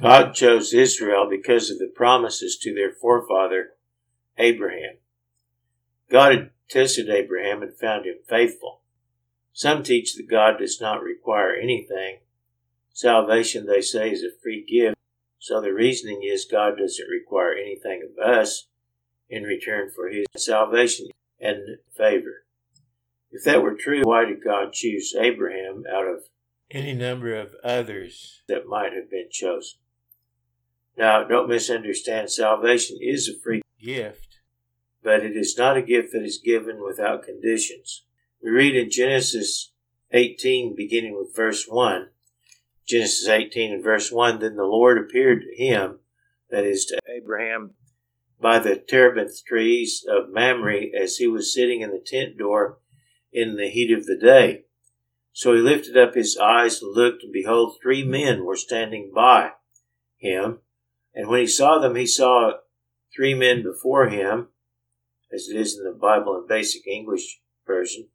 God chose Israel because of the promises to their forefather Abraham. God had tested Abraham and found him faithful. Some teach that God does not require anything. Salvation, they say, is a free gift. So the reasoning is God doesn't require anything of us in return for his salvation and favor. If that were true, why did God choose Abraham out of any number of others that might have been chosen? Now, don't misunderstand, salvation is a free gift, but it is not a gift that is given without conditions. We read in Genesis 18, beginning with verse 1. Genesis 18 and verse 1 Then the Lord appeared to him, that is to Abraham, by the terebinth trees of Mamre as he was sitting in the tent door in the heat of the day. So he lifted up his eyes and looked, and behold, three men were standing by him. And when he saw them, he saw three men before him, as it is in the Bible in basic English version.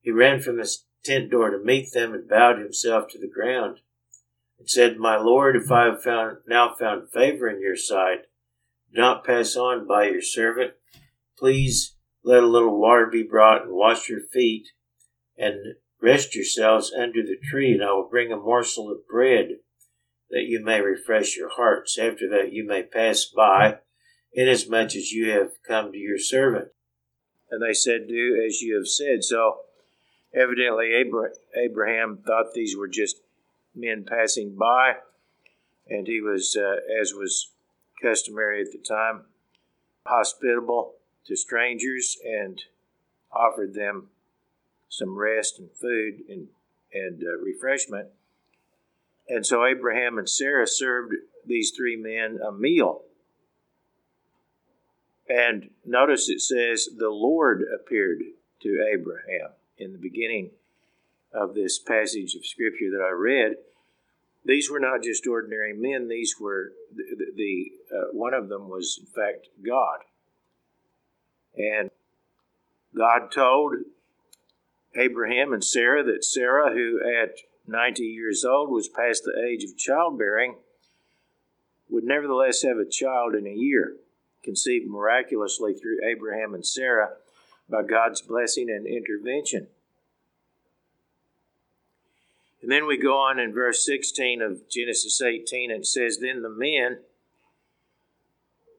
He ran from his tent door to meet them and bowed himself to the ground and said, My Lord, if I have found, now found favor in your sight, do not pass on by your servant. Please let a little water be brought and wash your feet and rest yourselves under the tree, and I will bring a morsel of bread that you may refresh your hearts. After that, you may pass by, inasmuch as you have come to your servant. And they said, Do as you have said. So, evidently, Abraham thought these were just men passing by, and he was, uh, as was customary at the time, hospitable to strangers and offered them some rest and food and, and uh, refreshment. And so Abraham and Sarah served these three men a meal. And notice it says, the Lord appeared to Abraham in the beginning of this passage of Scripture that I read. These were not just ordinary men, these were the, the uh, one of them was, in fact, God. And God told Abraham and Sarah that Sarah, who at 90 years old, was past the age of childbearing, would nevertheless have a child in a year, conceived miraculously through Abraham and Sarah by God's blessing and intervention. And then we go on in verse 16 of Genesis 18, and says, Then the men,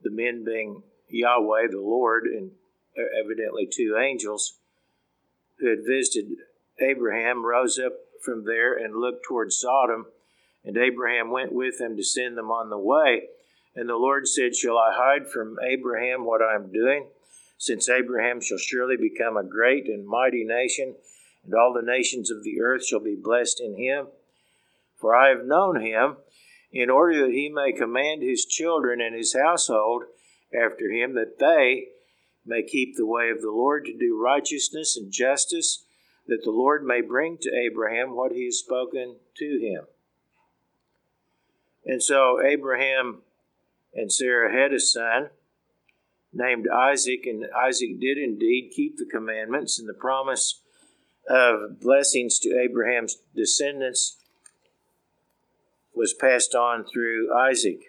the men being Yahweh, the Lord, and evidently two angels, who had visited Abraham, rose up from there and looked toward Sodom. And Abraham went with them to send them on the way. And the Lord said, Shall I hide from Abraham what I am doing? Since Abraham shall surely become a great and mighty nation, and all the nations of the earth shall be blessed in him. For I have known him, in order that he may command his children and his household after him, that they may keep the way of the Lord to do righteousness and justice that the Lord may bring to Abraham what he has spoken to him. And so Abraham and Sarah had a son named Isaac, and Isaac did indeed keep the commandments and the promise of blessings to Abraham's descendants was passed on through Isaac.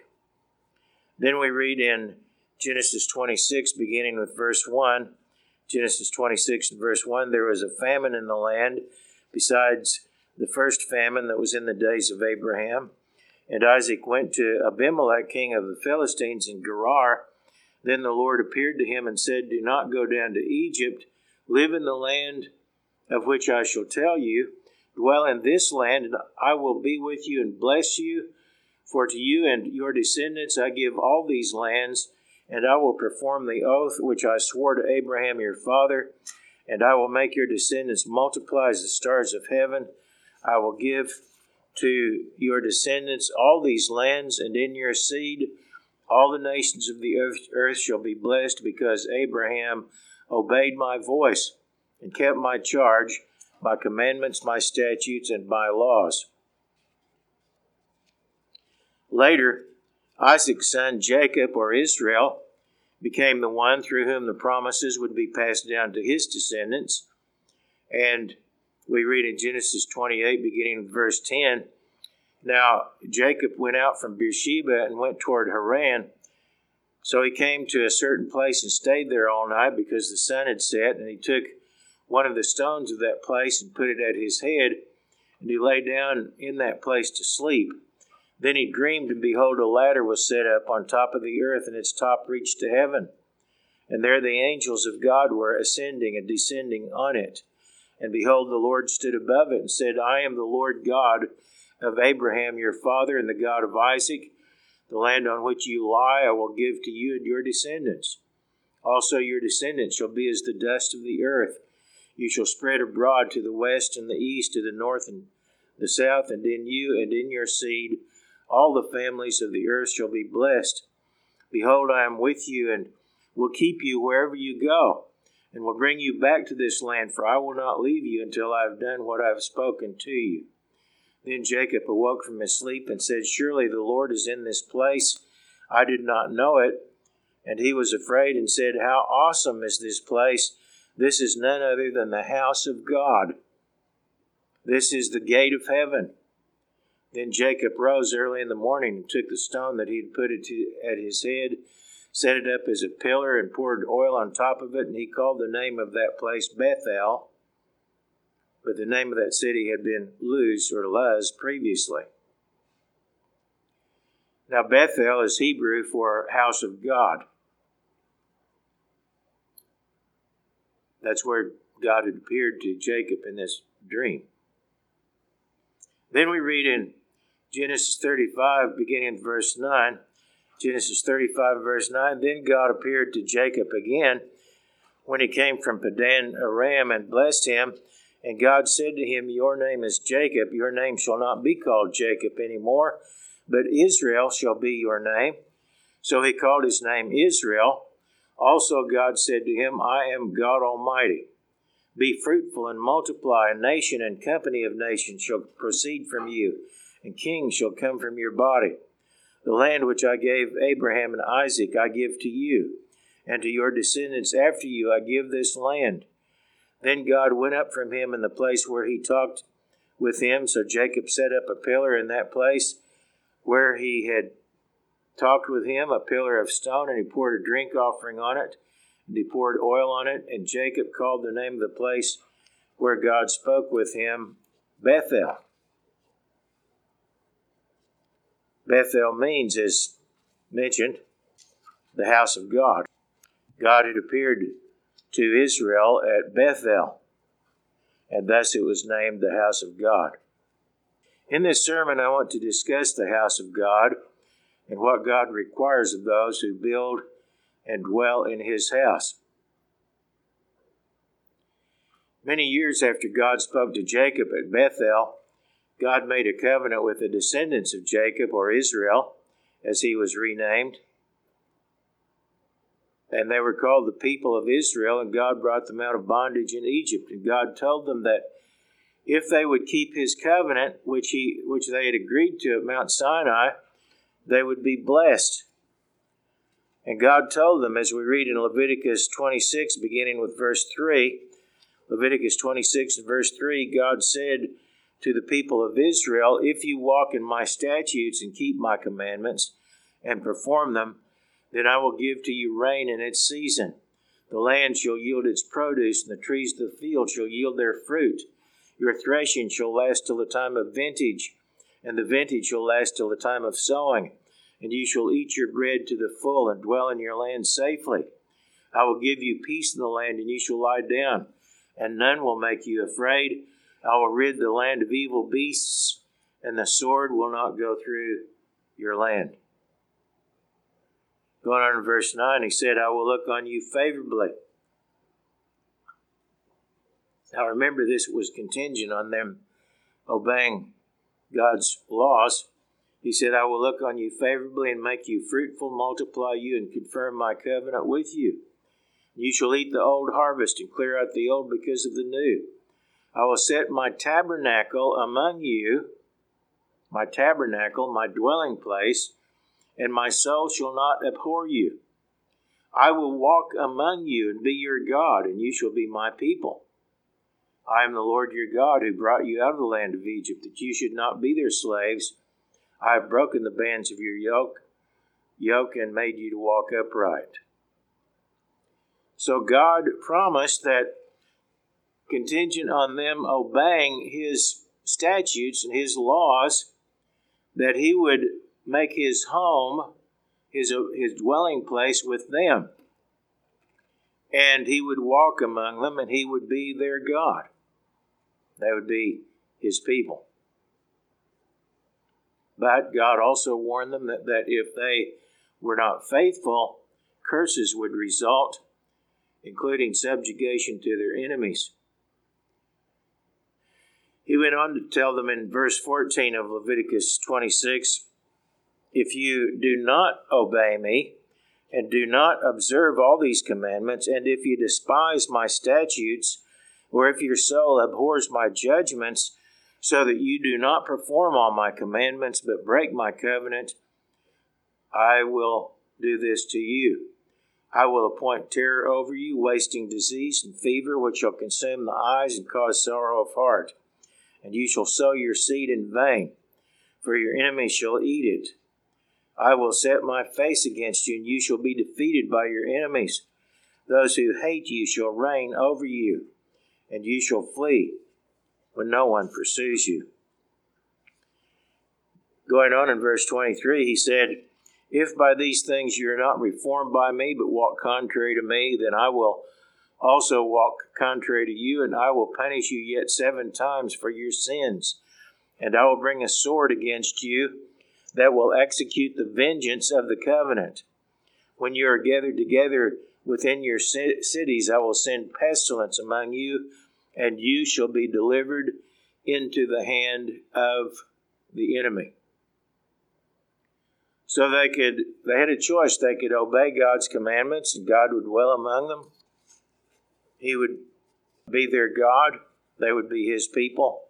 Then we read in Genesis 26, beginning with verse 1 Genesis 26 and verse 1 there was a famine in the land besides the first famine that was in the days of Abraham. And Isaac went to Abimelech, king of the Philistines, in Gerar. Then the Lord appeared to him and said, Do not go down to Egypt. Live in the land of which I shall tell you. Dwell in this land, and I will be with you and bless you. For to you and your descendants I give all these lands and I will perform the oath which I swore to Abraham your father, and I will make your descendants multiply as the stars of heaven. I will give to your descendants all these lands, and in your seed all the nations of the earth, shall be blessed, because Abraham obeyed my voice and kept my charge, my commandments, my statutes, and my laws. Later, Isaac's son Jacob, or Israel, became the one through whom the promises would be passed down to his descendants. And we read in Genesis 28, beginning with verse 10 Now Jacob went out from Beersheba and went toward Haran. So he came to a certain place and stayed there all night because the sun had set, and he took one of the stones of that place and put it at his head, and he lay down in that place to sleep. Then he dreamed, and behold, a ladder was set up on top of the earth, and its top reached to heaven. And there the angels of God were ascending and descending on it. And behold, the Lord stood above it and said, I am the Lord God of Abraham your father and the God of Isaac. The land on which you lie I will give to you and your descendants. Also your descendants shall be as the dust of the earth. You shall spread abroad to the west and the east, to the north and the south, and in you and in your seed all the families of the earth shall be blessed. Behold, I am with you and will keep you wherever you go, and will bring you back to this land, for I will not leave you until I have done what I have spoken to you. Then Jacob awoke from his sleep and said, Surely the Lord is in this place. I did not know it. And he was afraid and said, How awesome is this place! This is none other than the house of God. This is the gate of heaven. Then Jacob rose early in the morning and took the stone that he had put it to, at his head, set it up as a pillar, and poured oil on top of it, and he called the name of that place Bethel but the name of that city had been Luz or Luz previously. Now, Bethel is Hebrew for house of God. That's where God had appeared to Jacob in this dream. Then we read in Genesis 35, beginning in verse 9. Genesis 35, verse 9. Then God appeared to Jacob again when he came from Padan Aram and blessed him and God said to him, Your name is Jacob, your name shall not be called Jacob any more, but Israel shall be your name. So he called his name Israel. Also, God said to him, I am God Almighty. Be fruitful and multiply. A nation and company of nations shall proceed from you, and kings shall come from your body. The land which I gave Abraham and Isaac I give to you, and to your descendants after you I give this land. Then God went up from him in the place where he talked with him. So Jacob set up a pillar in that place where he had talked with him, a pillar of stone, and he poured a drink offering on it, and he poured oil on it. And Jacob called the name of the place where God spoke with him Bethel. Bethel means, as mentioned, the house of God. God had appeared to Israel at Bethel, and thus it was named the house of God. In this sermon, I want to discuss the house of God and what God requires of those who build and dwell in his house. Many years after God spoke to Jacob at Bethel, God made a covenant with the descendants of Jacob, or Israel, as he was renamed and they were called the people of Israel, and God brought them out of bondage in Egypt. And God told them that if they would keep his covenant, which he which they had agreed to at Mount Sinai, they would be blessed. And God told them, as we read in Leviticus 26, beginning with verse 3, Leviticus 26 and verse 3, God said to the people of Israel, If you walk in my statutes and keep my commandments and perform them, then I will give to you rain in its season. The land shall yield its produce, and the trees of the field shall yield their fruit. Your threshing shall last till the time of vintage, and the vintage shall last till the time of sowing. And you shall eat your bread to the full, and dwell in your land safely. I will give you peace in the land, and you shall lie down, and none will make you afraid. I will rid the land of evil beasts, and the sword will not go through your land. Going on in verse 9, he said, I will look on you favorably. Now remember, this was contingent on them obeying God's laws. He said, I will look on you favorably and make you fruitful, multiply you, and confirm my covenant with you. You shall eat the old harvest and clear out the old because of the new. I will set my tabernacle among you, my tabernacle, my dwelling place, and my soul shall not abhor you. I will walk among you and be your God, and you shall be my people. I am the Lord your God who brought you out of the land of Egypt, that you should not be their slaves. I have broken the bands of your yoke, yoke and made you to walk upright. So God promised that contingent on them obeying his statutes and his laws, that he would make his home, his, his dwelling place with them. And he would walk among them and he would be their God. They would be his people. But God also warned them that, that if they were not faithful, curses would result, including subjugation to their enemies. He went on to tell them in verse 14 of Leviticus 26 If you do not obey me, and do not observe all these commandments, and if you despise my statutes, or if your soul abhors my judgments, so that you do not perform all my commandments, but break my covenant, I will do this to you. I will appoint terror over you, wasting disease and fever, which shall consume the eyes and cause sorrow of heart. And you shall sow your seed in vain, for your enemies shall eat it. I will set my face against you, and you shall be defeated by your enemies. Those who hate you shall reign over you, and you shall flee when no one pursues you. Going on in verse 23, he said, If by these things you are not reformed by me, but walk contrary to me, then I will also walk contrary to you, and I will punish you yet seven times for your sins. And I will bring a sword against you that will execute the vengeance of the covenant. When you are gathered together within your cities, I will send pestilence among you, and you shall be delivered into the hand of the enemy. So they could they had a choice. They could obey God's commandments and God would dwell among them. He would be their God, they would be his people,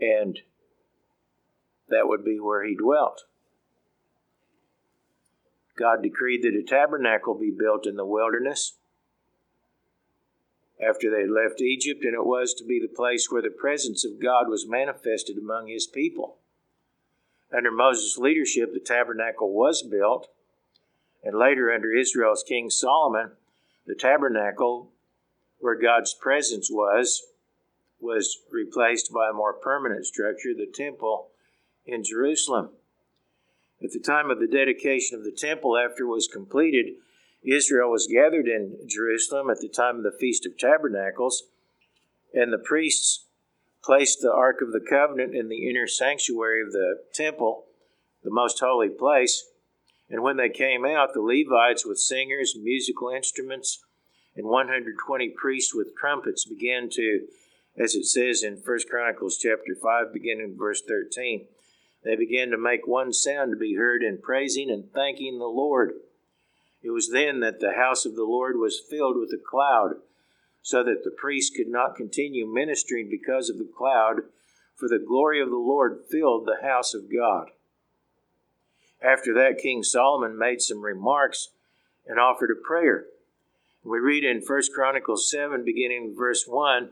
and that would be where he dwelt. God decreed that a tabernacle be built in the wilderness after they had left Egypt, and it was to be the place where the presence of God was manifested among his people. Under Moses' leadership, the tabernacle was built, and later under Israel's king Solomon, the tabernacle, where God's presence was, was replaced by a more permanent structure, the temple in Jerusalem. At the time of the dedication of the temple, after it was completed, Israel was gathered in Jerusalem at the time of the Feast of Tabernacles, and the priests placed the Ark of the Covenant in the inner sanctuary of the temple, the most holy place. And when they came out, the Levites with singers, musical instruments, and 120 priests with trumpets began to, as it says in 1 Chronicles chapter 5, beginning verse 13, they began to make one sound to be heard in praising and thanking the Lord. It was then that the house of the Lord was filled with a cloud, so that the priests could not continue ministering because of the cloud, for the glory of the Lord filled the house of God. After that, King Solomon made some remarks and offered a prayer. We read in 1 Chronicles 7, beginning verse 1,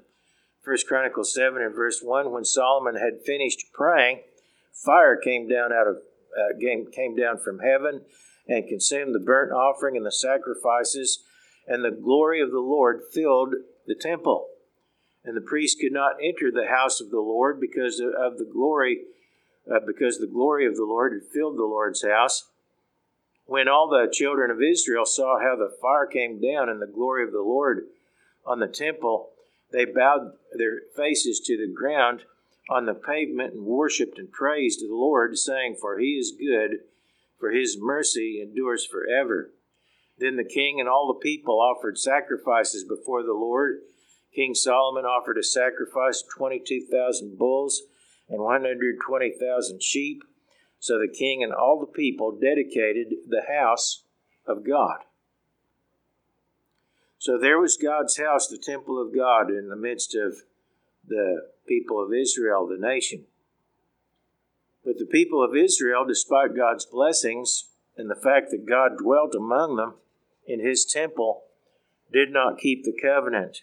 1 Chronicles 7 and verse 1, when Solomon had finished praying, fire came down out of uh, came, came down from heaven and consumed the burnt offering and the sacrifices, and the glory of the Lord filled the temple. And the priest could not enter the house of the Lord because of the glory, uh, because the glory of the Lord had filled the Lord's house. When all the children of Israel saw how the fire came down and the glory of the Lord on the temple, they bowed their faces to the ground on the pavement and worshipped and praised the Lord, saying, For he is good for his mercy endures forever. Then the king and all the people offered sacrifices before the Lord. King Solomon offered a sacrifice of 22,000 bulls and 120,000 sheep. So the king and all the people dedicated the house of God. So there was God's house, the temple of God, in the midst of the people of Israel, the nation. But the people of Israel, despite God's blessings and the fact that God dwelt among them in his temple, did not keep the covenant.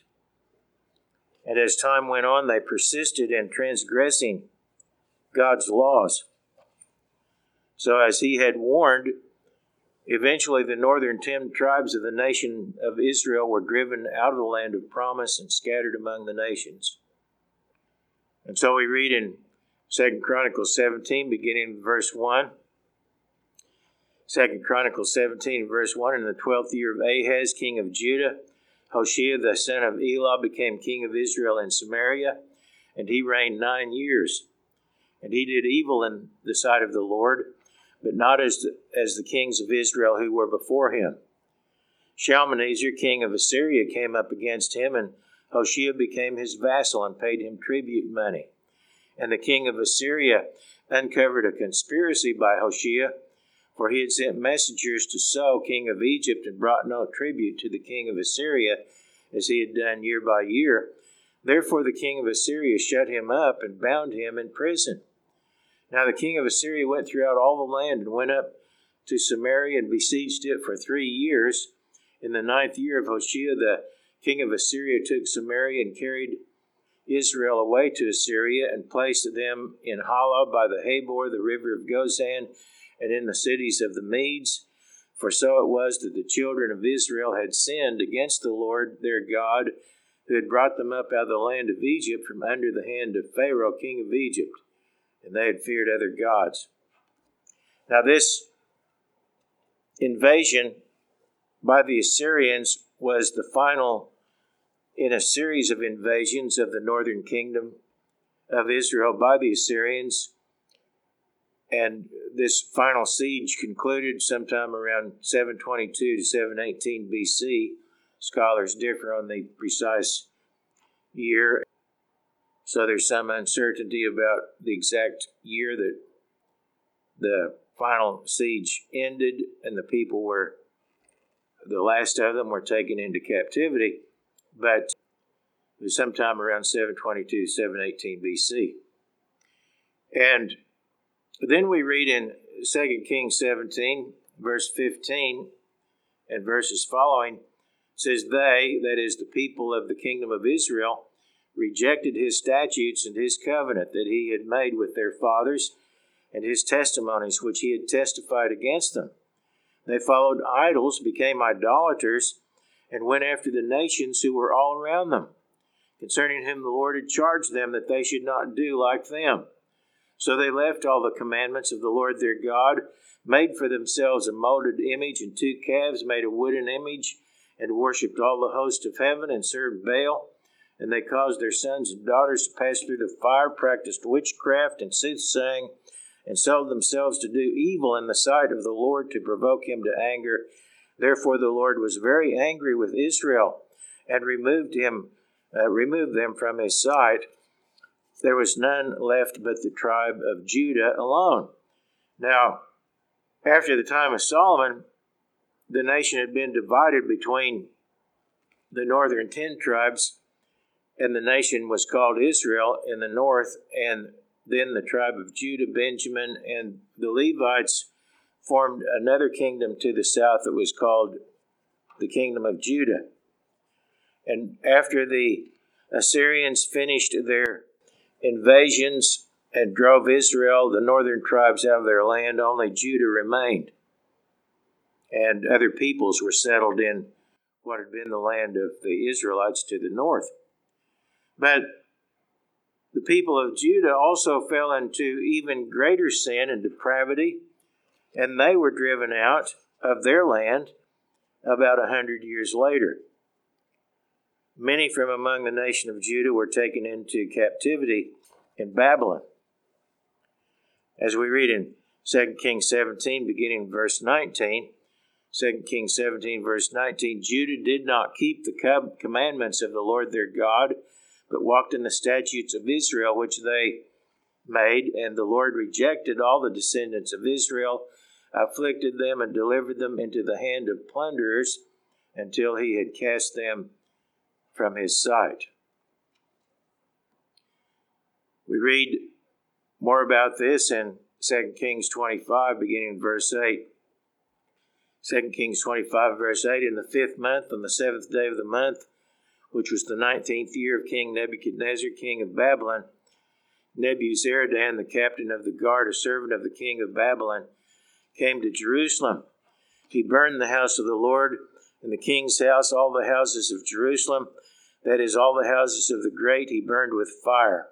And as time went on, they persisted in transgressing God's laws. So, as he had warned, eventually the northern ten tribes of the nation of Israel were driven out of the land of promise and scattered among the nations. And so we read in Second Chronicles 17, beginning with verse 1. Second Chronicles 17, verse 1. In the twelfth year of Ahaz, king of Judah, Hoshea the son of Elah became king of Israel in Samaria, and he reigned nine years. And he did evil in the sight of the Lord, but not as the, as the kings of Israel who were before him. Shalmaneser, king of Assyria, came up against him, and Hoshea became his vassal and paid him tribute money. And the king of Assyria uncovered a conspiracy by Hoshea for he had sent messengers to So, king of Egypt, and brought no tribute to the king of Assyria, as he had done year by year. Therefore the king of Assyria shut him up and bound him in prison. Now the king of Assyria went throughout all the land and went up to Samaria and besieged it for three years. In the ninth year of Hoshea, the king of Assyria took Samaria and carried Israel away to Assyria and placed them in Halah by the Habor, the river of Gozan and in the cities of the Medes. For so it was that the children of Israel had sinned against the Lord their God, who had brought them up out of the land of Egypt from under the hand of Pharaoh, king of Egypt, and they had feared other gods. Now, this invasion by the Assyrians was the final in a series of invasions of the northern kingdom of Israel by the Assyrians and this final siege concluded sometime around 722 to 718 BC. Scholars differ on the precise year, so there's some uncertainty about the exact year that the final siege ended and the people were, the last of them were taken into captivity, but it was sometime around 722, 718 BC. And then we read in 2 Kings 17, verse 15, and verses following, says, They, that is, the people of the kingdom of Israel, rejected his statutes and his covenant that he had made with their fathers, and his testimonies which he had testified against them. They followed idols, became idolaters, and went after the nations who were all around them, concerning whom the Lord had charged them that they should not do like them. So they left all the commandments of the Lord their God, made for themselves a molded image and two calves, made a wooden image, and worshipped all the host of heaven, and served Baal. And they caused their sons and daughters to pass through the fire, practiced witchcraft and soothsaying, and sold themselves to do evil in the sight of the Lord to provoke him to anger. Therefore the Lord was very angry with Israel, and removed him, uh, removed them from his sight there was none left but the tribe of Judah alone. Now, after the time of Solomon, the nation had been divided between the northern ten tribes, and the nation was called Israel in the north, and then the tribe of Judah, Benjamin, and the Levites formed another kingdom to the south that was called the kingdom of Judah. And after the Assyrians finished their invasions and drove Israel, the northern tribes, out of their land, only Judah remained. And other peoples were settled in what had been the land of the Israelites to the north. But the people of Judah also fell into even greater sin and depravity, and they were driven out of their land about a hundred years later. Many from among the nation of Judah were taken into captivity in Babylon. As we read in 2 Kings 17, beginning verse 19, 2 Kings 17, verse 19, Judah did not keep the commandments of the Lord their God, but walked in the statutes of Israel, which they made, and the Lord rejected all the descendants of Israel, afflicted them, and delivered them into the hand of plunderers until he had cast them from his sight. We read more about this in 2 Kings 25, beginning in verse 8. 2 Kings 25, verse 8 In the fifth month, on the seventh day of the month, which was the nineteenth year of King Nebuchadnezzar, king of Babylon, Nebuzaradan, the captain of the guard, a servant of the king of Babylon, came to Jerusalem. He burned the house of the Lord and the king's house, all the houses of Jerusalem, that is, all the houses of the great, he burned with fire.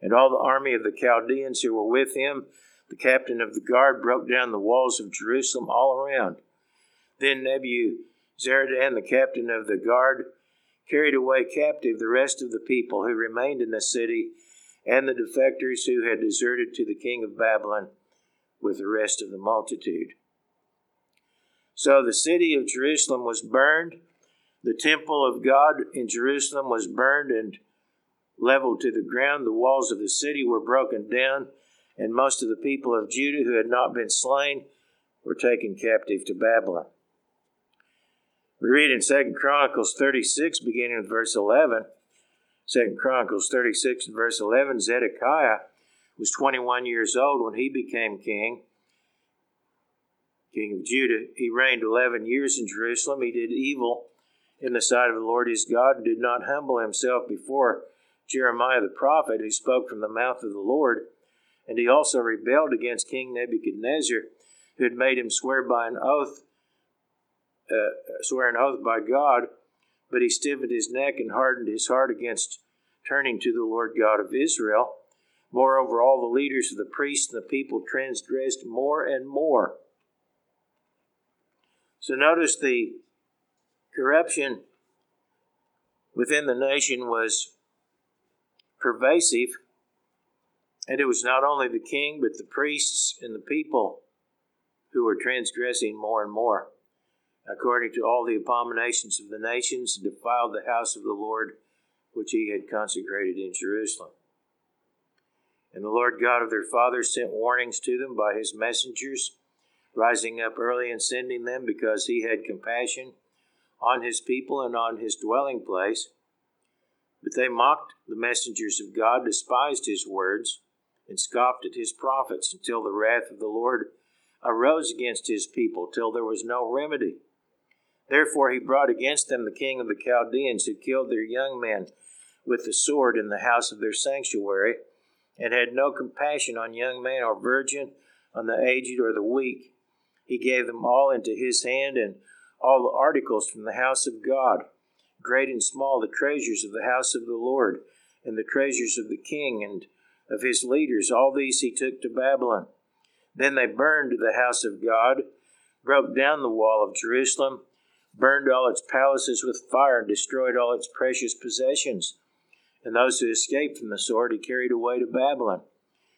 And all the army of the Chaldeans who were with him, the captain of the guard, broke down the walls of Jerusalem all around. Then Nebuzaradan, the captain of the guard, carried away captive the rest of the people who remained in the city and the defectors who had deserted to the king of Babylon with the rest of the multitude. So the city of Jerusalem was burned. The temple of God in Jerusalem was burned and leveled to the ground. The walls of the city were broken down, and most of the people of Judah who had not been slain were taken captive to Babylon. We read in 2 Chronicles 36, beginning with verse 11. 2 Chronicles 36 and verse 11 Zedekiah was 21 years old when he became king, king of Judah. He reigned 11 years in Jerusalem. He did evil in the sight of the Lord his God and did not humble himself before Jeremiah the prophet, who spoke from the mouth of the Lord. And he also rebelled against King Nebuchadnezzar, who had made him swear by an oath uh, swear an oath by God, but he stiffened his neck and hardened his heart against turning to the Lord God of Israel. Moreover, all the leaders of the priests and the people transgressed more and more. So notice the corruption within the nation was pervasive, and it was not only the king, but the priests and the people who were transgressing more and more according to all the abominations of the nations, and defiled the house of the Lord which he had consecrated in Jerusalem. And the Lord God of their fathers sent warnings to them by his messengers, rising up early and sending them, because he had compassion on his people and on his dwelling place. But they mocked the messengers of God, despised his words, and scoffed at his prophets, until the wrath of the Lord arose against his people, till there was no remedy. Therefore he brought against them the king of the Chaldeans, who killed their young men with the sword in the house of their sanctuary, and had no compassion on young man or virgin, on the aged or the weak. He gave them all into his hand, and all the articles from the house of God, great and small, the treasures of the house of the Lord, and the treasures of the king and of his leaders. All these he took to Babylon. Then they burned the house of God, broke down the wall of Jerusalem, burned all its palaces with fire, and destroyed all its precious possessions. And those who escaped from the sword he carried away to Babylon,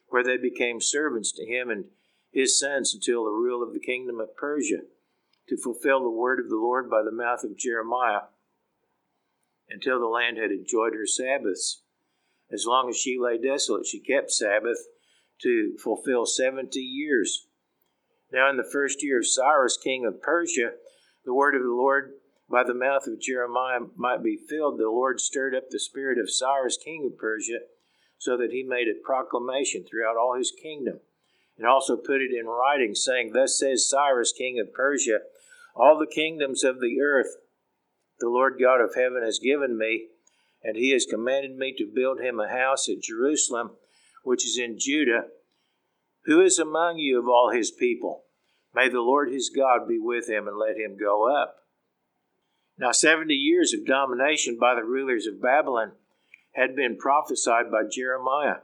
where they became servants to him and his sons until the rule of the kingdom of Persia, to fulfill the word of the Lord by the mouth of Jeremiah, until the land had enjoyed her Sabbaths. As long as she lay desolate, she kept Sabbath to fulfill seventy years. Now, in the first year of Cyrus, king of Persia, the word of the Lord by the mouth of Jeremiah might be filled, the Lord stirred up the spirit of Cyrus, king of Persia, so that he made a proclamation throughout all his kingdom, and also put it in writing, saying, Thus says Cyrus, king of Persia, all the kingdoms of the earth the Lord God of heaven has given me, and he has commanded me to build him a house at Jerusalem, which is in Judah. Who is among you of all his people? May the Lord his God be with him and let him go up. Now, 70 years of domination by the rulers of Babylon had been prophesied by Jeremiah.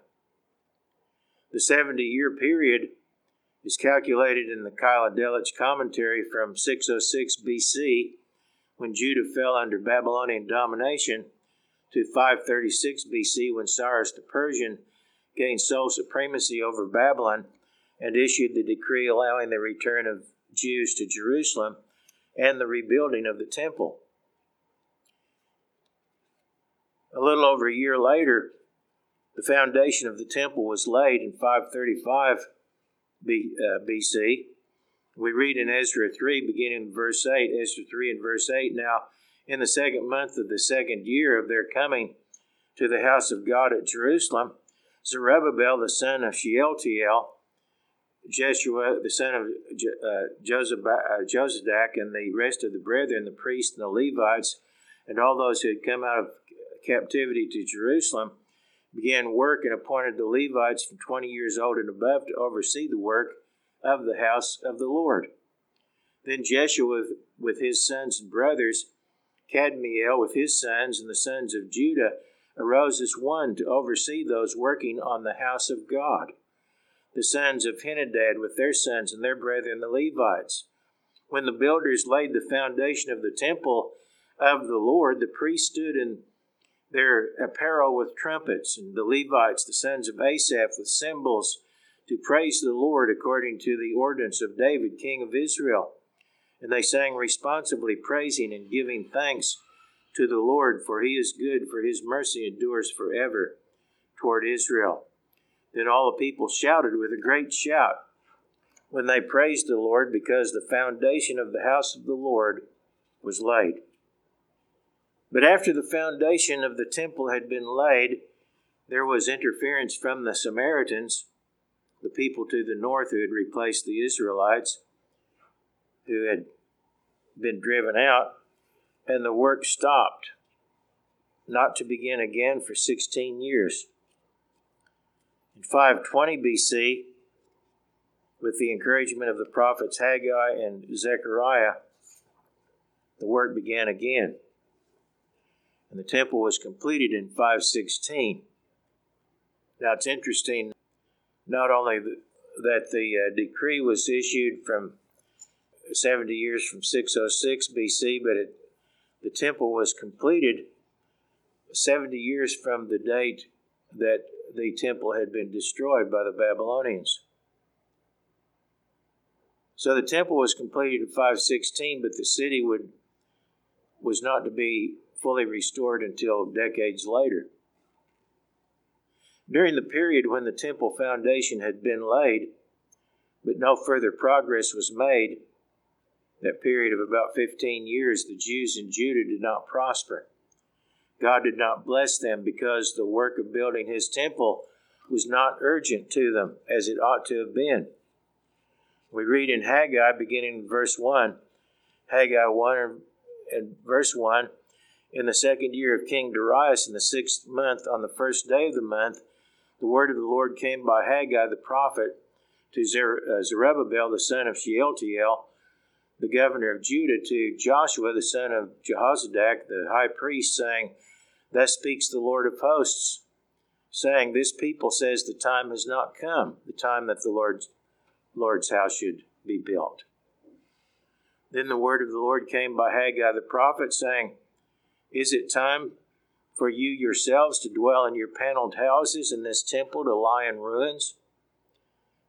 The 70 year period is calculated in the Keil and Delitzsch commentary from 606 BC, when Judah fell under Babylonian domination, to 536 BC, when Cyrus the Persian gained sole supremacy over Babylon and issued the decree allowing the return of Jews to Jerusalem and the rebuilding of the temple. A little over a year later, the foundation of the temple was laid in 535 B, uh, BC. We read in Ezra 3, beginning in verse 8, Ezra 3 and verse 8, Now, in the second month of the second year of their coming to the house of God at Jerusalem, Zerubbabel the son of Shealtiel, Jeshua, the son of uh, Jozadak, and the rest of the brethren, the priests and the Levites, and all those who had come out of captivity to Jerusalem, began work and appointed the Levites from 20 years old and above to oversee the work of the house of the Lord. Then Jeshua with his sons and brothers, Kadmiel with his sons, and the sons of Judah arose as one to oversee those working on the house of God. The sons of Henadad with their sons and their brethren the Levites. When the builders laid the foundation of the temple of the Lord, the priests stood in their apparel with trumpets, and the Levites, the sons of Asaph, with cymbals, to praise the Lord according to the ordinance of David, king of Israel. And they sang responsively, praising and giving thanks to the Lord, for he is good, for his mercy endures forever toward Israel. Then all the people shouted with a great shout when they praised the Lord, because the foundation of the house of the Lord was laid. But after the foundation of the temple had been laid, there was interference from the Samaritans, the people to the north who had replaced the Israelites, who had been driven out, and the work stopped, not to begin again for 16 years. In 520 BC, with the encouragement of the prophets Haggai and Zechariah, the work began again. And the temple was completed in 516. Now it's interesting, not only that the uh, decree was issued from 70 years from 606 BC, but it, the temple was completed 70 years from the date that the temple had been destroyed by the Babylonians. So the temple was completed in 516, but the city would was not to be fully restored until decades later. During the period when the temple foundation had been laid, but no further progress was made, that period of about 15 years, the Jews in Judah did not prosper. God did not bless them because the work of building his temple was not urgent to them as it ought to have been. We read in Haggai, beginning in verse 1, Haggai 1 and verse 1 In the second year of King Darius, in the sixth month, on the first day of the month, the word of the Lord came by Haggai the prophet to uh, Zerubbabel, the son of Shealtiel, the governor of Judah, to Joshua, the son of Jehozadak, the high priest, saying, Thus speaks the Lord of hosts, saying, This people says the time has not come, the time that the Lord's Lord's house should be built. Then the word of the Lord came by Haggai the prophet, saying, Is it time for you yourselves to dwell in your paneled houses, and this temple to lie in ruins?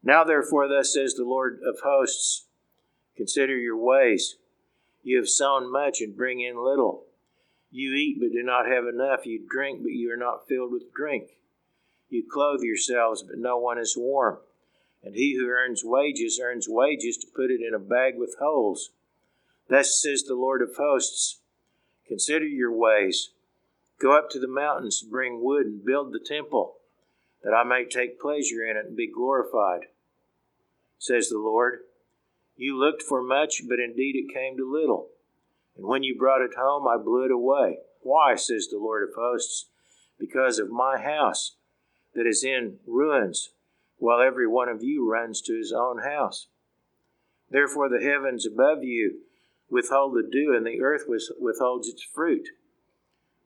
Now, therefore, thus says the Lord of hosts, Consider your ways. You have sown much and bring in little. You eat but do not have enough. You drink but you are not filled with drink. You clothe yourselves but no one is warm and he who earns wages earns wages to put it in a bag with holes. Thus says the Lord of hosts Consider your ways. Go up to the mountains, bring wood, and build the temple, that I may take pleasure in it and be glorified. Says the Lord You looked for much, but indeed it came to little. And when you brought it home, I blew it away. Why, says the Lord of hosts? Because of my house that is in ruins while every one of you runs to his own house. Therefore, the heavens above you withhold the dew, and the earth withholds its fruit.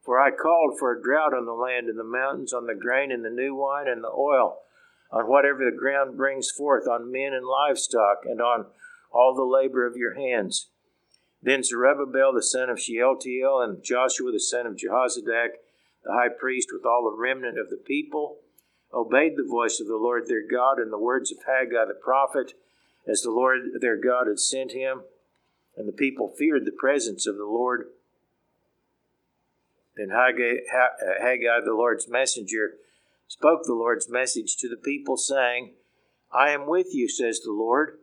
For I called for a drought on the land and the mountains, on the grain and the new wine and the oil, on whatever the ground brings forth, on men and livestock, and on all the labor of your hands. Then Zerubbabel the son of Shealtiel and Joshua the son of Jehozadak, the high priest, with all the remnant of the people, obeyed the voice of the Lord their God and the words of Haggai the prophet, as the Lord their God had sent him. And the people feared the presence of the Lord. Then Haggai, uh, Haggai, the Lord's messenger, spoke the Lord's message to the people, saying, I am with you, says the Lord.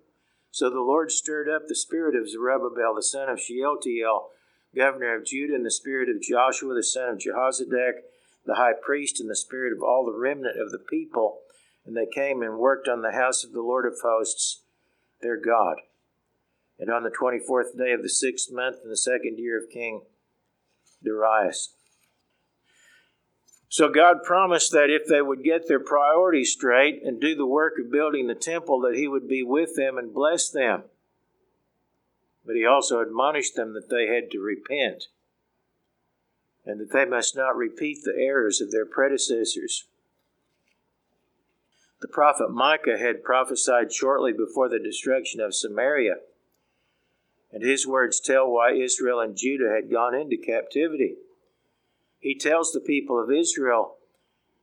So the Lord stirred up the spirit of Zerubbabel, the son of Shealtiel, governor of Judah, and the spirit of Joshua, the son of Jehozadak, the high priest and the spirit of all the remnant of the people, and they came and worked on the house of the Lord of hosts, their God. And on the twenty fourth day of the sixth month in the second year of King Darius. So God promised that if they would get their priorities straight and do the work of building the temple, that He would be with them and bless them. But He also admonished them that they had to repent and that they must not repeat the errors of their predecessors. The prophet Micah had prophesied shortly before the destruction of Samaria, and his words tell why Israel and Judah had gone into captivity. He tells the people of Israel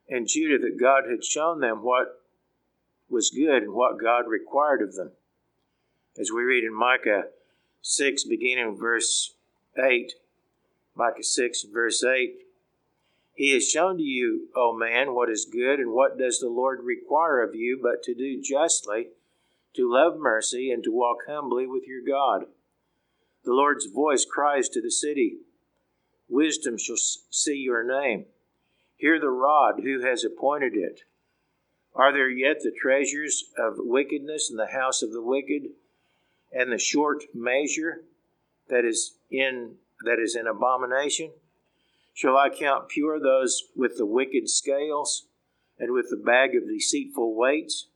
and Judah that God had shown them what was good and what God required of them. As we read in Micah 6, beginning verse 8, Micah 6, verse 8, He has shown to you, O man, what is good, and what does the Lord require of you, but to do justly, to love mercy, and to walk humbly with your God. The Lord's voice cries to the city, Wisdom shall see your name. Hear the rod, who has appointed it? Are there yet the treasures of wickedness in the house of the wicked, and the short measure that is in that is an abomination? Shall I count pure those with the wicked scales, and with the bag of deceitful weights?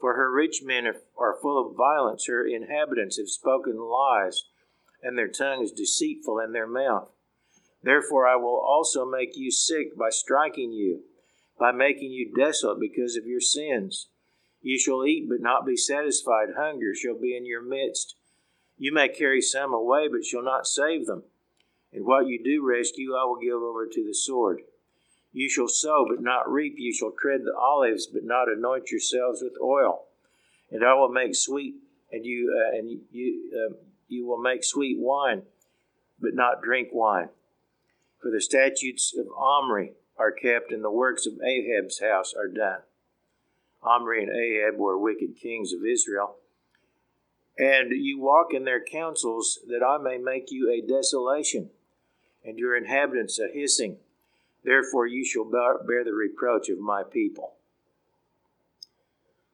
For her rich men are full of violence, her inhabitants have spoken lies, and their tongue is deceitful in their mouth. Therefore, I will also make you sick by striking you, by making you desolate because of your sins. You shall eat, but not be satisfied. Hunger shall be in your midst. You may carry some away, but shall not save them. And what you do rescue, I will give over to the sword. You shall sow, but not reap. You shall tread the olives, but not anoint yourselves with oil. And I will make sweet, and you uh, and you uh, you will make sweet wine, but not drink wine. For the statutes of Omri are kept, and the works of Ahab's house are done. Omri and Ahab were wicked kings of Israel. And you walk in their counsels, that I may make you a desolation, and your inhabitants a hissing. Therefore you shall bear the reproach of my people.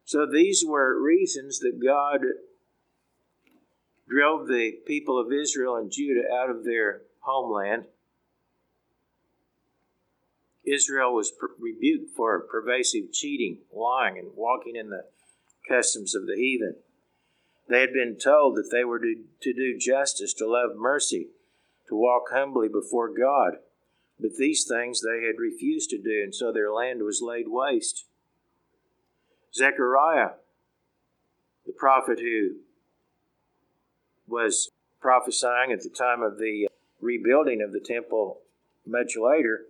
So these were reasons that God drove the people of Israel and Judah out of their homeland Israel was rebuked for pervasive cheating, lying, and walking in the customs of the heathen. They had been told that they were to, to do justice, to love mercy, to walk humbly before God. But these things they had refused to do, and so their land was laid waste. Zechariah, the prophet who was prophesying at the time of the rebuilding of the temple much later,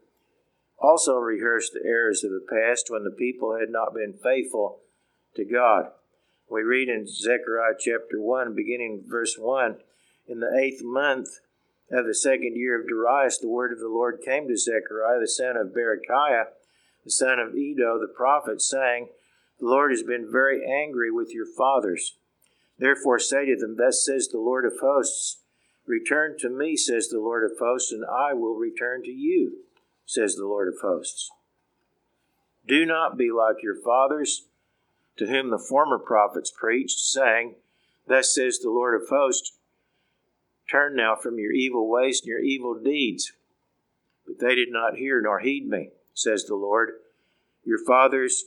also rehearsed the errors of the past when the people had not been faithful to God. We read in Zechariah chapter 1, beginning verse 1 In the eighth month of the second year of Darius, the word of the Lord came to Zechariah, the son of Berechiah, the son of Iddo, the prophet, saying, The Lord has been very angry with your fathers. Therefore say to them, Thus says the Lord of hosts, Return to me, says the Lord of hosts, and I will return to you says the Lord of hosts. Do not be like your fathers, to whom the former prophets preached, saying, Thus says the Lord of hosts, Turn now from your evil ways and your evil deeds. But they did not hear nor heed me, says the Lord. Your fathers,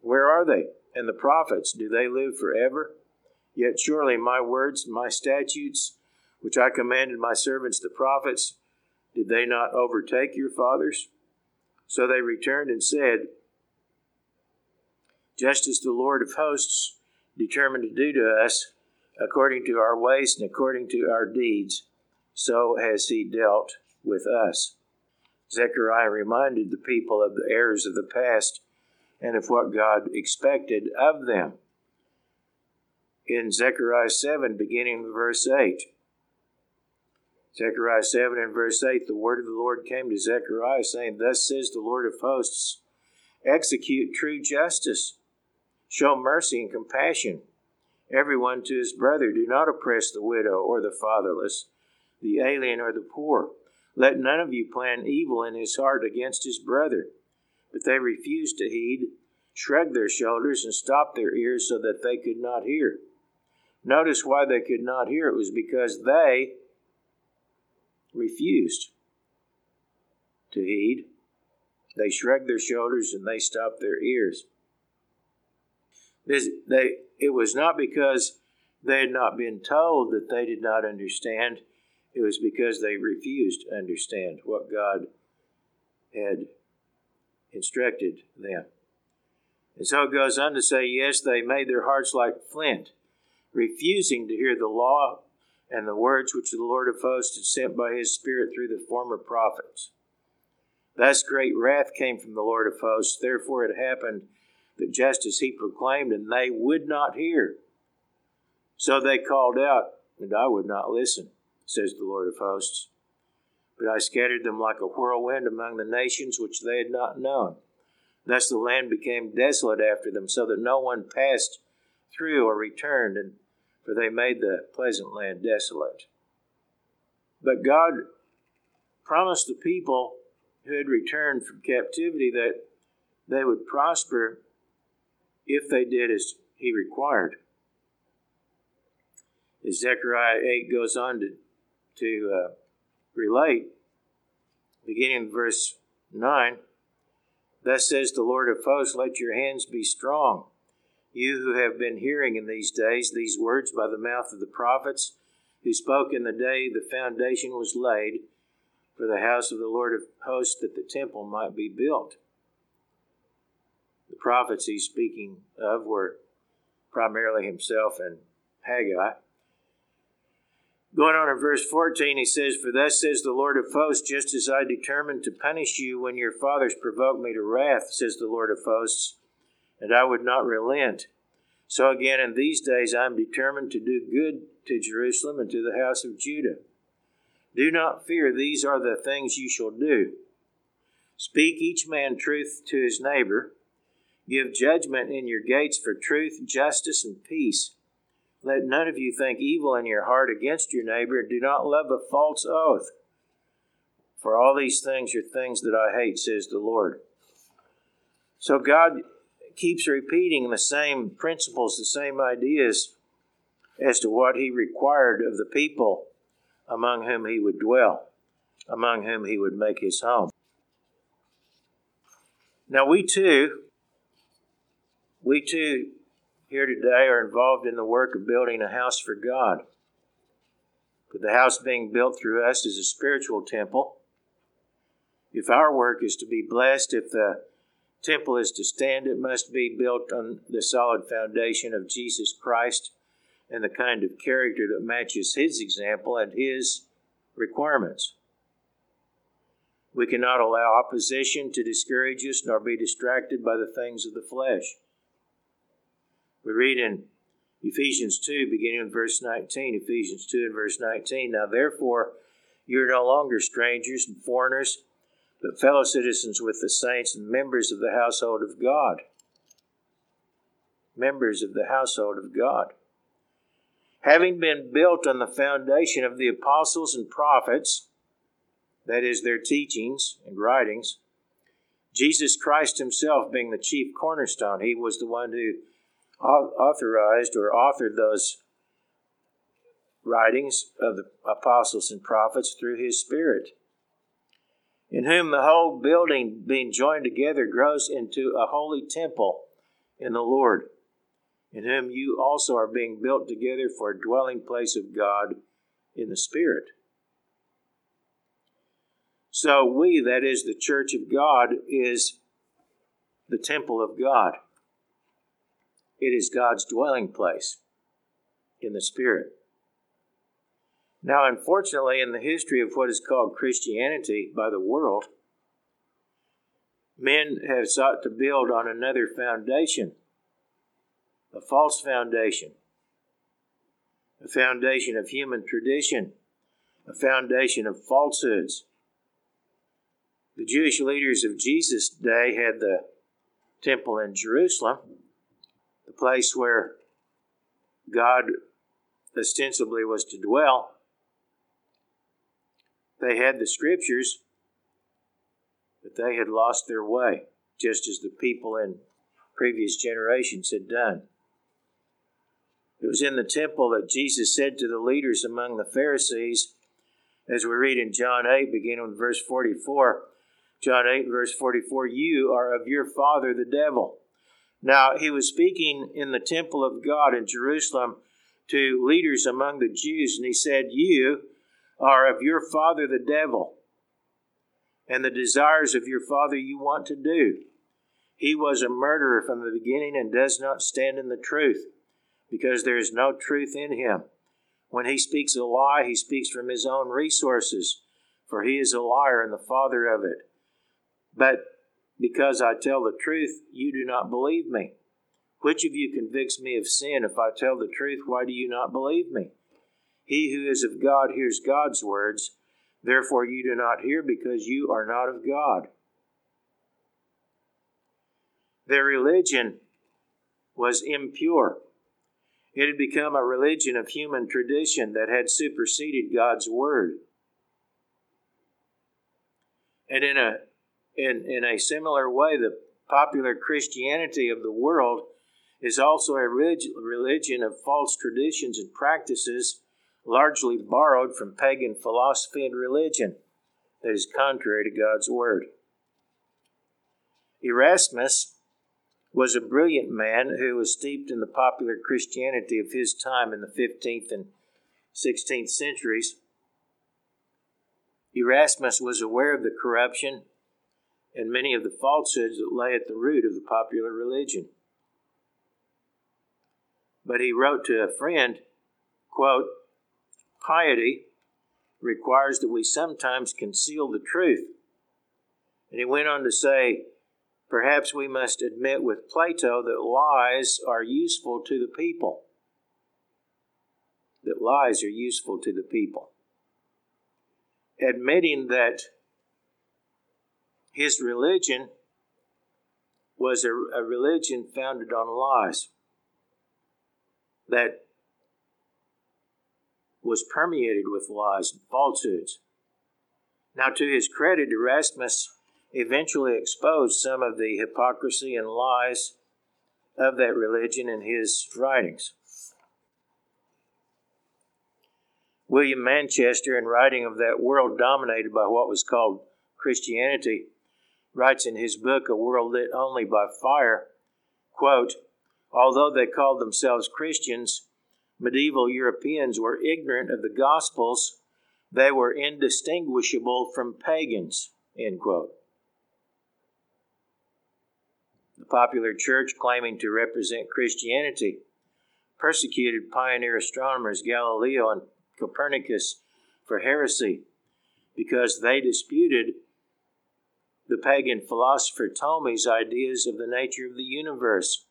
where are they? And the prophets, do they live forever? Yet surely my words and my statutes, which I commanded my servants the prophets, did they not overtake your fathers? So they returned and said, Just as the Lord of hosts determined to do to us, according to our ways and according to our deeds, so has he dealt with us. Zechariah reminded the people of the errors of the past and of what God expected of them. In Zechariah 7, beginning with verse 8, Zechariah 7 and verse 8 The word of the Lord came to Zechariah, saying, Thus says the Lord of hosts, Execute true justice, show mercy and compassion, everyone to his brother. Do not oppress the widow or the fatherless, the alien or the poor. Let none of you plan evil in his heart against his brother. But they refused to heed, shrugged their shoulders, and stopped their ears so that they could not hear. Notice why they could not hear. It was because they, refused to heed, They shrugged their shoulders and they stopped their ears. It was not because they had not been told that they did not understand. It was because they refused to understand what God had instructed them. And so it goes on to say, yes, they made their hearts like flint, refusing to hear the law and the words which the Lord of hosts had sent by his Spirit through the former prophets. Thus great wrath came from the Lord of hosts. Therefore it happened that just as he proclaimed, and they would not hear. So they called out, and I would not listen, says the Lord of hosts. But I scattered them like a whirlwind among the nations which they had not known. Thus the land became desolate after them, so that no one passed through or returned, and for they made the pleasant land desolate. But God promised the people who had returned from captivity that they would prosper if they did as he required. As Zechariah 8 goes on to, to uh, relate, beginning in verse 9, Thus says the Lord of hosts, Let your hands be strong. You who have been hearing in these days these words by the mouth of the prophets, who spoke in the day the foundation was laid for the house of the Lord of hosts, that the temple might be built. The prophets he's speaking of were primarily himself and Haggai. Going on in verse 14, he says, For thus says the Lord of hosts, just as I determined to punish you when your fathers provoked me to wrath, says the Lord of hosts, and I would not relent. So again, in these days I am determined to do good to Jerusalem and to the house of Judah. Do not fear, these are the things you shall do. Speak each man truth to his neighbor. Give judgment in your gates for truth, justice, and peace. Let none of you think evil in your heart against your neighbor, and do not love a false oath. For all these things are things that I hate, says the Lord. So God keeps repeating the same principles, the same ideas as to what He required of the people among whom He would dwell, among whom He would make His home. Now, we too, we too here today are involved in the work of building a house for God. But the house being built through us is a spiritual temple. If our work is to be blessed, if the temple is to stand, it must be built on the solid foundation of Jesus Christ and the kind of character that matches his example and his requirements. We cannot allow opposition to discourage us nor be distracted by the things of the flesh. We read in Ephesians 2, beginning in verse 19. Ephesians 2 and verse 19. Now, therefore, you are no longer strangers and foreigners, but fellow citizens with the saints and members of the household of God. Members of the household of God. Having been built on the foundation of the apostles and prophets, that is, their teachings and writings, Jesus Christ Himself being the chief cornerstone, He was the one who authorized or authored those writings of the apostles and prophets through his Spirit, in whom the whole building being joined together grows into a holy temple in the Lord, in whom you also are being built together for a dwelling place of God in the Spirit. So, we, that is the church of God, is the temple of God. It is God's dwelling place in the Spirit. Now, unfortunately, in the history of what is called Christianity by the world, men have sought to build on another foundation, a false foundation, a foundation of human tradition, a foundation of falsehoods. The Jewish leaders of Jesus' day had the temple in Jerusalem the place where God ostensibly was to dwell. They had the scriptures, but they had lost their way, just as the people in previous generations had done. It was in the temple that Jesus said to the leaders among the Pharisees, as we read in John 8, beginning with verse 44, John 8, verse 44, you are of your father the devil. Now, he was speaking in the temple of God in Jerusalem to leaders among the Jews, and he said, You are of your father the devil, and the desires of your father you want to do. He was a murderer from the beginning and does not stand in the truth, because there is no truth in him. When he speaks a lie, he speaks from his own resources, for he is a liar and the father of it. But because I tell the truth, you do not believe me. Which of you convicts me of sin? If I tell the truth, why do you not believe me? He who is of God hears God's words. Therefore, you do not hear because you are not of God. Their religion was impure. It had become a religion of human tradition that had superseded God's word. And in a in, in a similar way, the popular Christianity of the world is also a religion of false traditions and practices largely borrowed from pagan philosophy and religion that is contrary to God's Word. Erasmus was a brilliant man who was steeped in the popular Christianity of his time in the 15th and 16th centuries. Erasmus was aware of the corruption and many of the falsehoods that lay at the root of the popular religion. But he wrote to a friend, quote, piety requires that we sometimes conceal the truth. And he went on to say, perhaps we must admit with Plato that lies are useful to the people. That lies are useful to the people. Admitting that his religion was a, a religion founded on lies that was permeated with lies and falsehoods. Now, to his credit, Erasmus eventually exposed some of the hypocrisy and lies of that religion in his writings. William Manchester, in writing of that world dominated by what was called Christianity, writes in his book, A World Lit Only by Fire, quote, Although they called themselves Christians, medieval Europeans were ignorant of the Gospels. They were indistinguishable from pagans. End quote. The popular church, claiming to represent Christianity, persecuted pioneer astronomers Galileo and Copernicus for heresy because they disputed the pagan philosopher Ptolemy's ideas of the nature of the universe,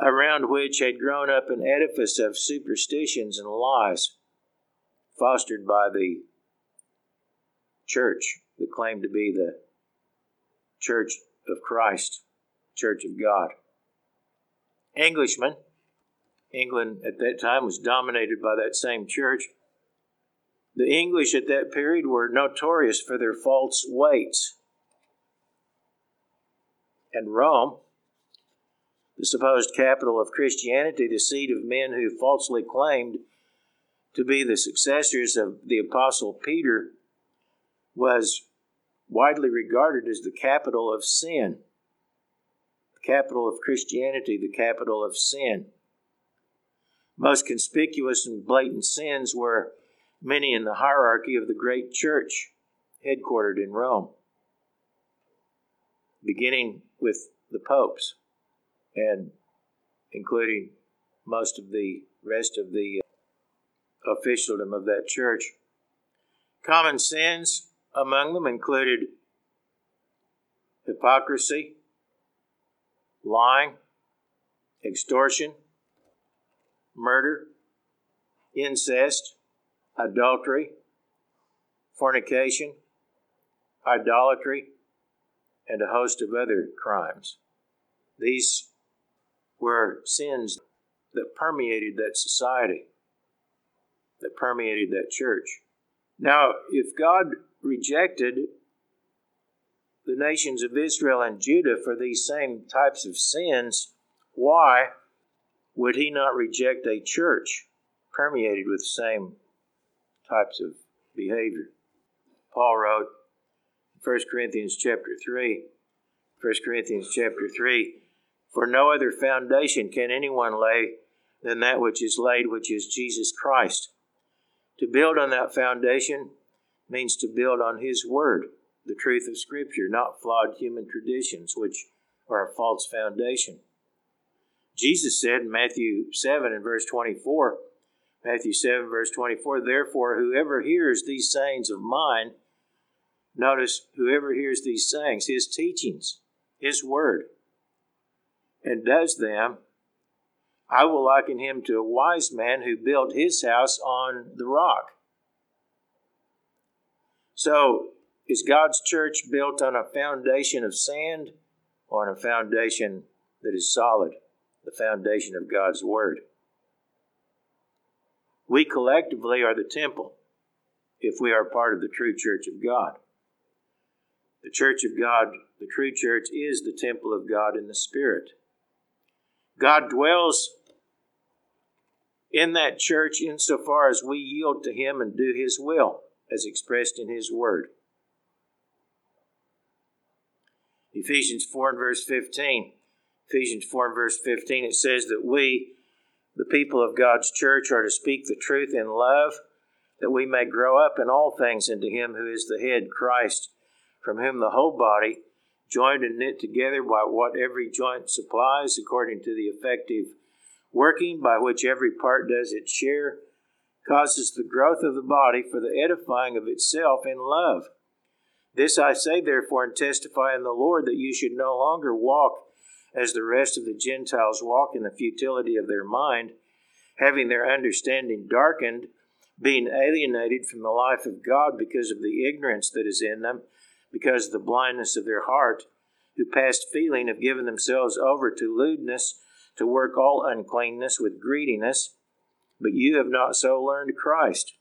around which had grown up an edifice of superstitions and lies fostered by the church that claimed to be the Church of Christ, Church of God. Englishmen, England at that time was dominated by that same church. The English at that period were notorious for their false weights and Rome, the supposed capital of Christianity, the seat of men who falsely claimed to be the successors of the Apostle Peter, was widely regarded as the capital of sin, the capital of Christianity, the capital of sin. Most conspicuous and blatant sins were many in the hierarchy of the great church headquartered in Rome beginning with the popes and including most of the rest of the uh, officialdom of that church. Common sins among them included hypocrisy, lying, extortion, murder, incest, adultery, fornication, idolatry, and a host of other crimes. These were sins that permeated that society, that permeated that church. Now, if God rejected the nations of Israel and Judah for these same types of sins, why would He not reject a church permeated with the same types of behavior? Paul wrote, 1 Corinthians chapter 3. 1 Corinthians chapter 3. For no other foundation can anyone lay than that which is laid, which is Jesus Christ. To build on that foundation means to build on His Word, the truth of Scripture, not flawed human traditions, which are a false foundation. Jesus said in Matthew 7 and verse 24, Matthew 7, verse 24, Therefore, whoever hears these sayings of mine, notice, whoever hears these sayings, his teachings, his word, and does them, I will liken him to a wise man who built his house on the rock. So, is God's church built on a foundation of sand or on a foundation that is solid, the foundation of God's Word? We collectively are the temple if we are part of the true church of God. The church of God, the true church, is the temple of God in the Spirit. God dwells in that church insofar as we yield to Him and do His will, as expressed in His Word. Ephesians 4 and verse 15. Ephesians 4 and verse 15, it says that we, the people of God's church, are to speak the truth in love, that we may grow up in all things into Him who is the head, Christ, from whom the whole body, joined and knit together by what every joint supplies, according to the effective working by which every part does its share, causes the growth of the body for the edifying of itself in love. This I say, therefore, and testify in the Lord that you should no longer walk as the rest of the Gentiles walk in the futility of their mind, having their understanding darkened, being alienated from the life of God because of the ignorance that is in them, because of the blindness of their heart, who past feeling have given themselves over to lewdness to work all uncleanness with greediness, but you have not so learned Christ.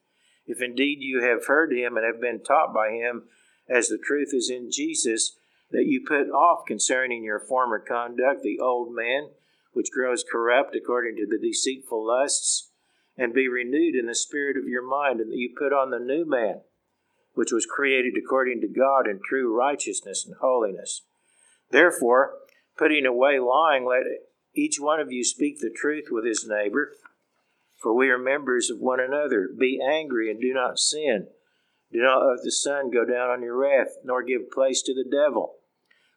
If indeed you have heard him and have been taught by him, as the truth is in Jesus, that you put off concerning your former conduct the old man, which grows corrupt according to the deceitful lusts, and be renewed in the spirit of your mind, and that you put on the new man, which was created according to God in true righteousness and holiness. Therefore, putting away lying, let each one of you speak the truth with his neighbor, for we are members of one another. Be angry and do not sin. Do not let the sun go down on your wrath, nor give place to the devil.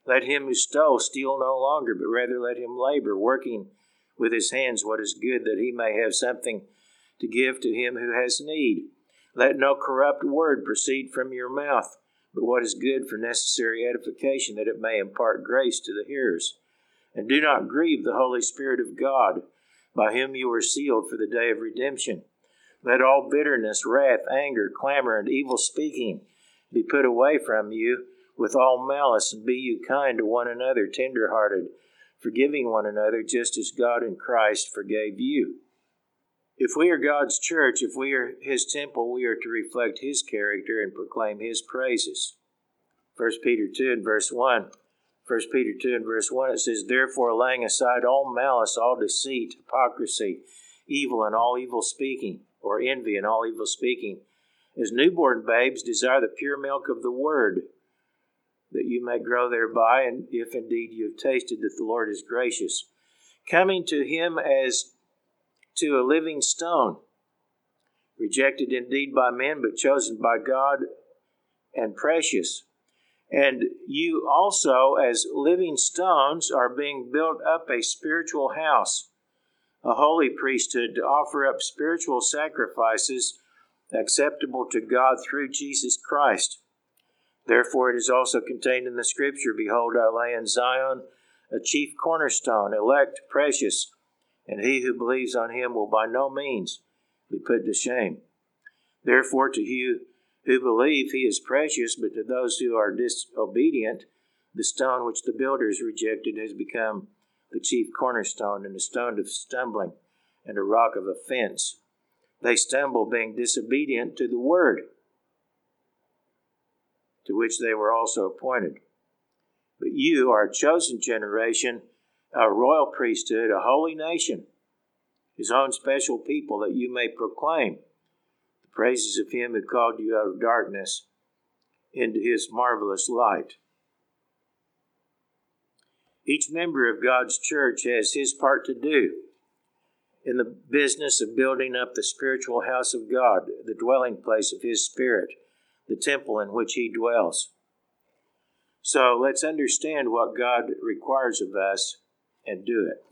Let him who stole steal no longer, but rather let him labor, working with his hands what is good, that he may have something to give to him who has need. Let no corrupt word proceed from your mouth, but what is good for necessary edification, that it may impart grace to the hearers. And do not grieve the Holy Spirit of God, by whom you were sealed for the day of redemption. Let all bitterness, wrath, anger, clamor, and evil speaking be put away from you with all malice, and be you kind to one another, tender hearted, forgiving one another, just as God in Christ forgave you. If we are God's church, if we are His temple, we are to reflect His character and proclaim His praises. 1 Peter 2 and verse 1 1 Peter 2 and verse 1, it says, Therefore, laying aside all malice, all deceit, hypocrisy, evil, and all evil speaking, or envy and all evil speaking, as newborn babes desire the pure milk of the word, that you may grow thereby, and if indeed you have tasted that the Lord is gracious. Coming to him as to a living stone, rejected indeed by men, but chosen by God and precious. And you also, as living stones, are being built up a spiritual house, a holy priesthood, to offer up spiritual sacrifices acceptable to God through Jesus Christ. Therefore, it is also contained in the Scripture Behold, I lay in Zion a chief cornerstone, elect, precious, and he who believes on him will by no means be put to shame. Therefore, to you who believe he is precious, but to those who are disobedient, the stone which the builders rejected has become the chief cornerstone and a stone of stumbling and a rock of offense. They stumble, being disobedient to the word to which they were also appointed. But you are a chosen generation, a royal priesthood, a holy nation, his own special people, that you may proclaim the praises of him who called you out of darkness into his marvelous light. Each member of God's church has his part to do in the business of building up the spiritual house of God, the dwelling place of his Spirit, the temple in which he dwells. So let's understand what God requires of us and do it.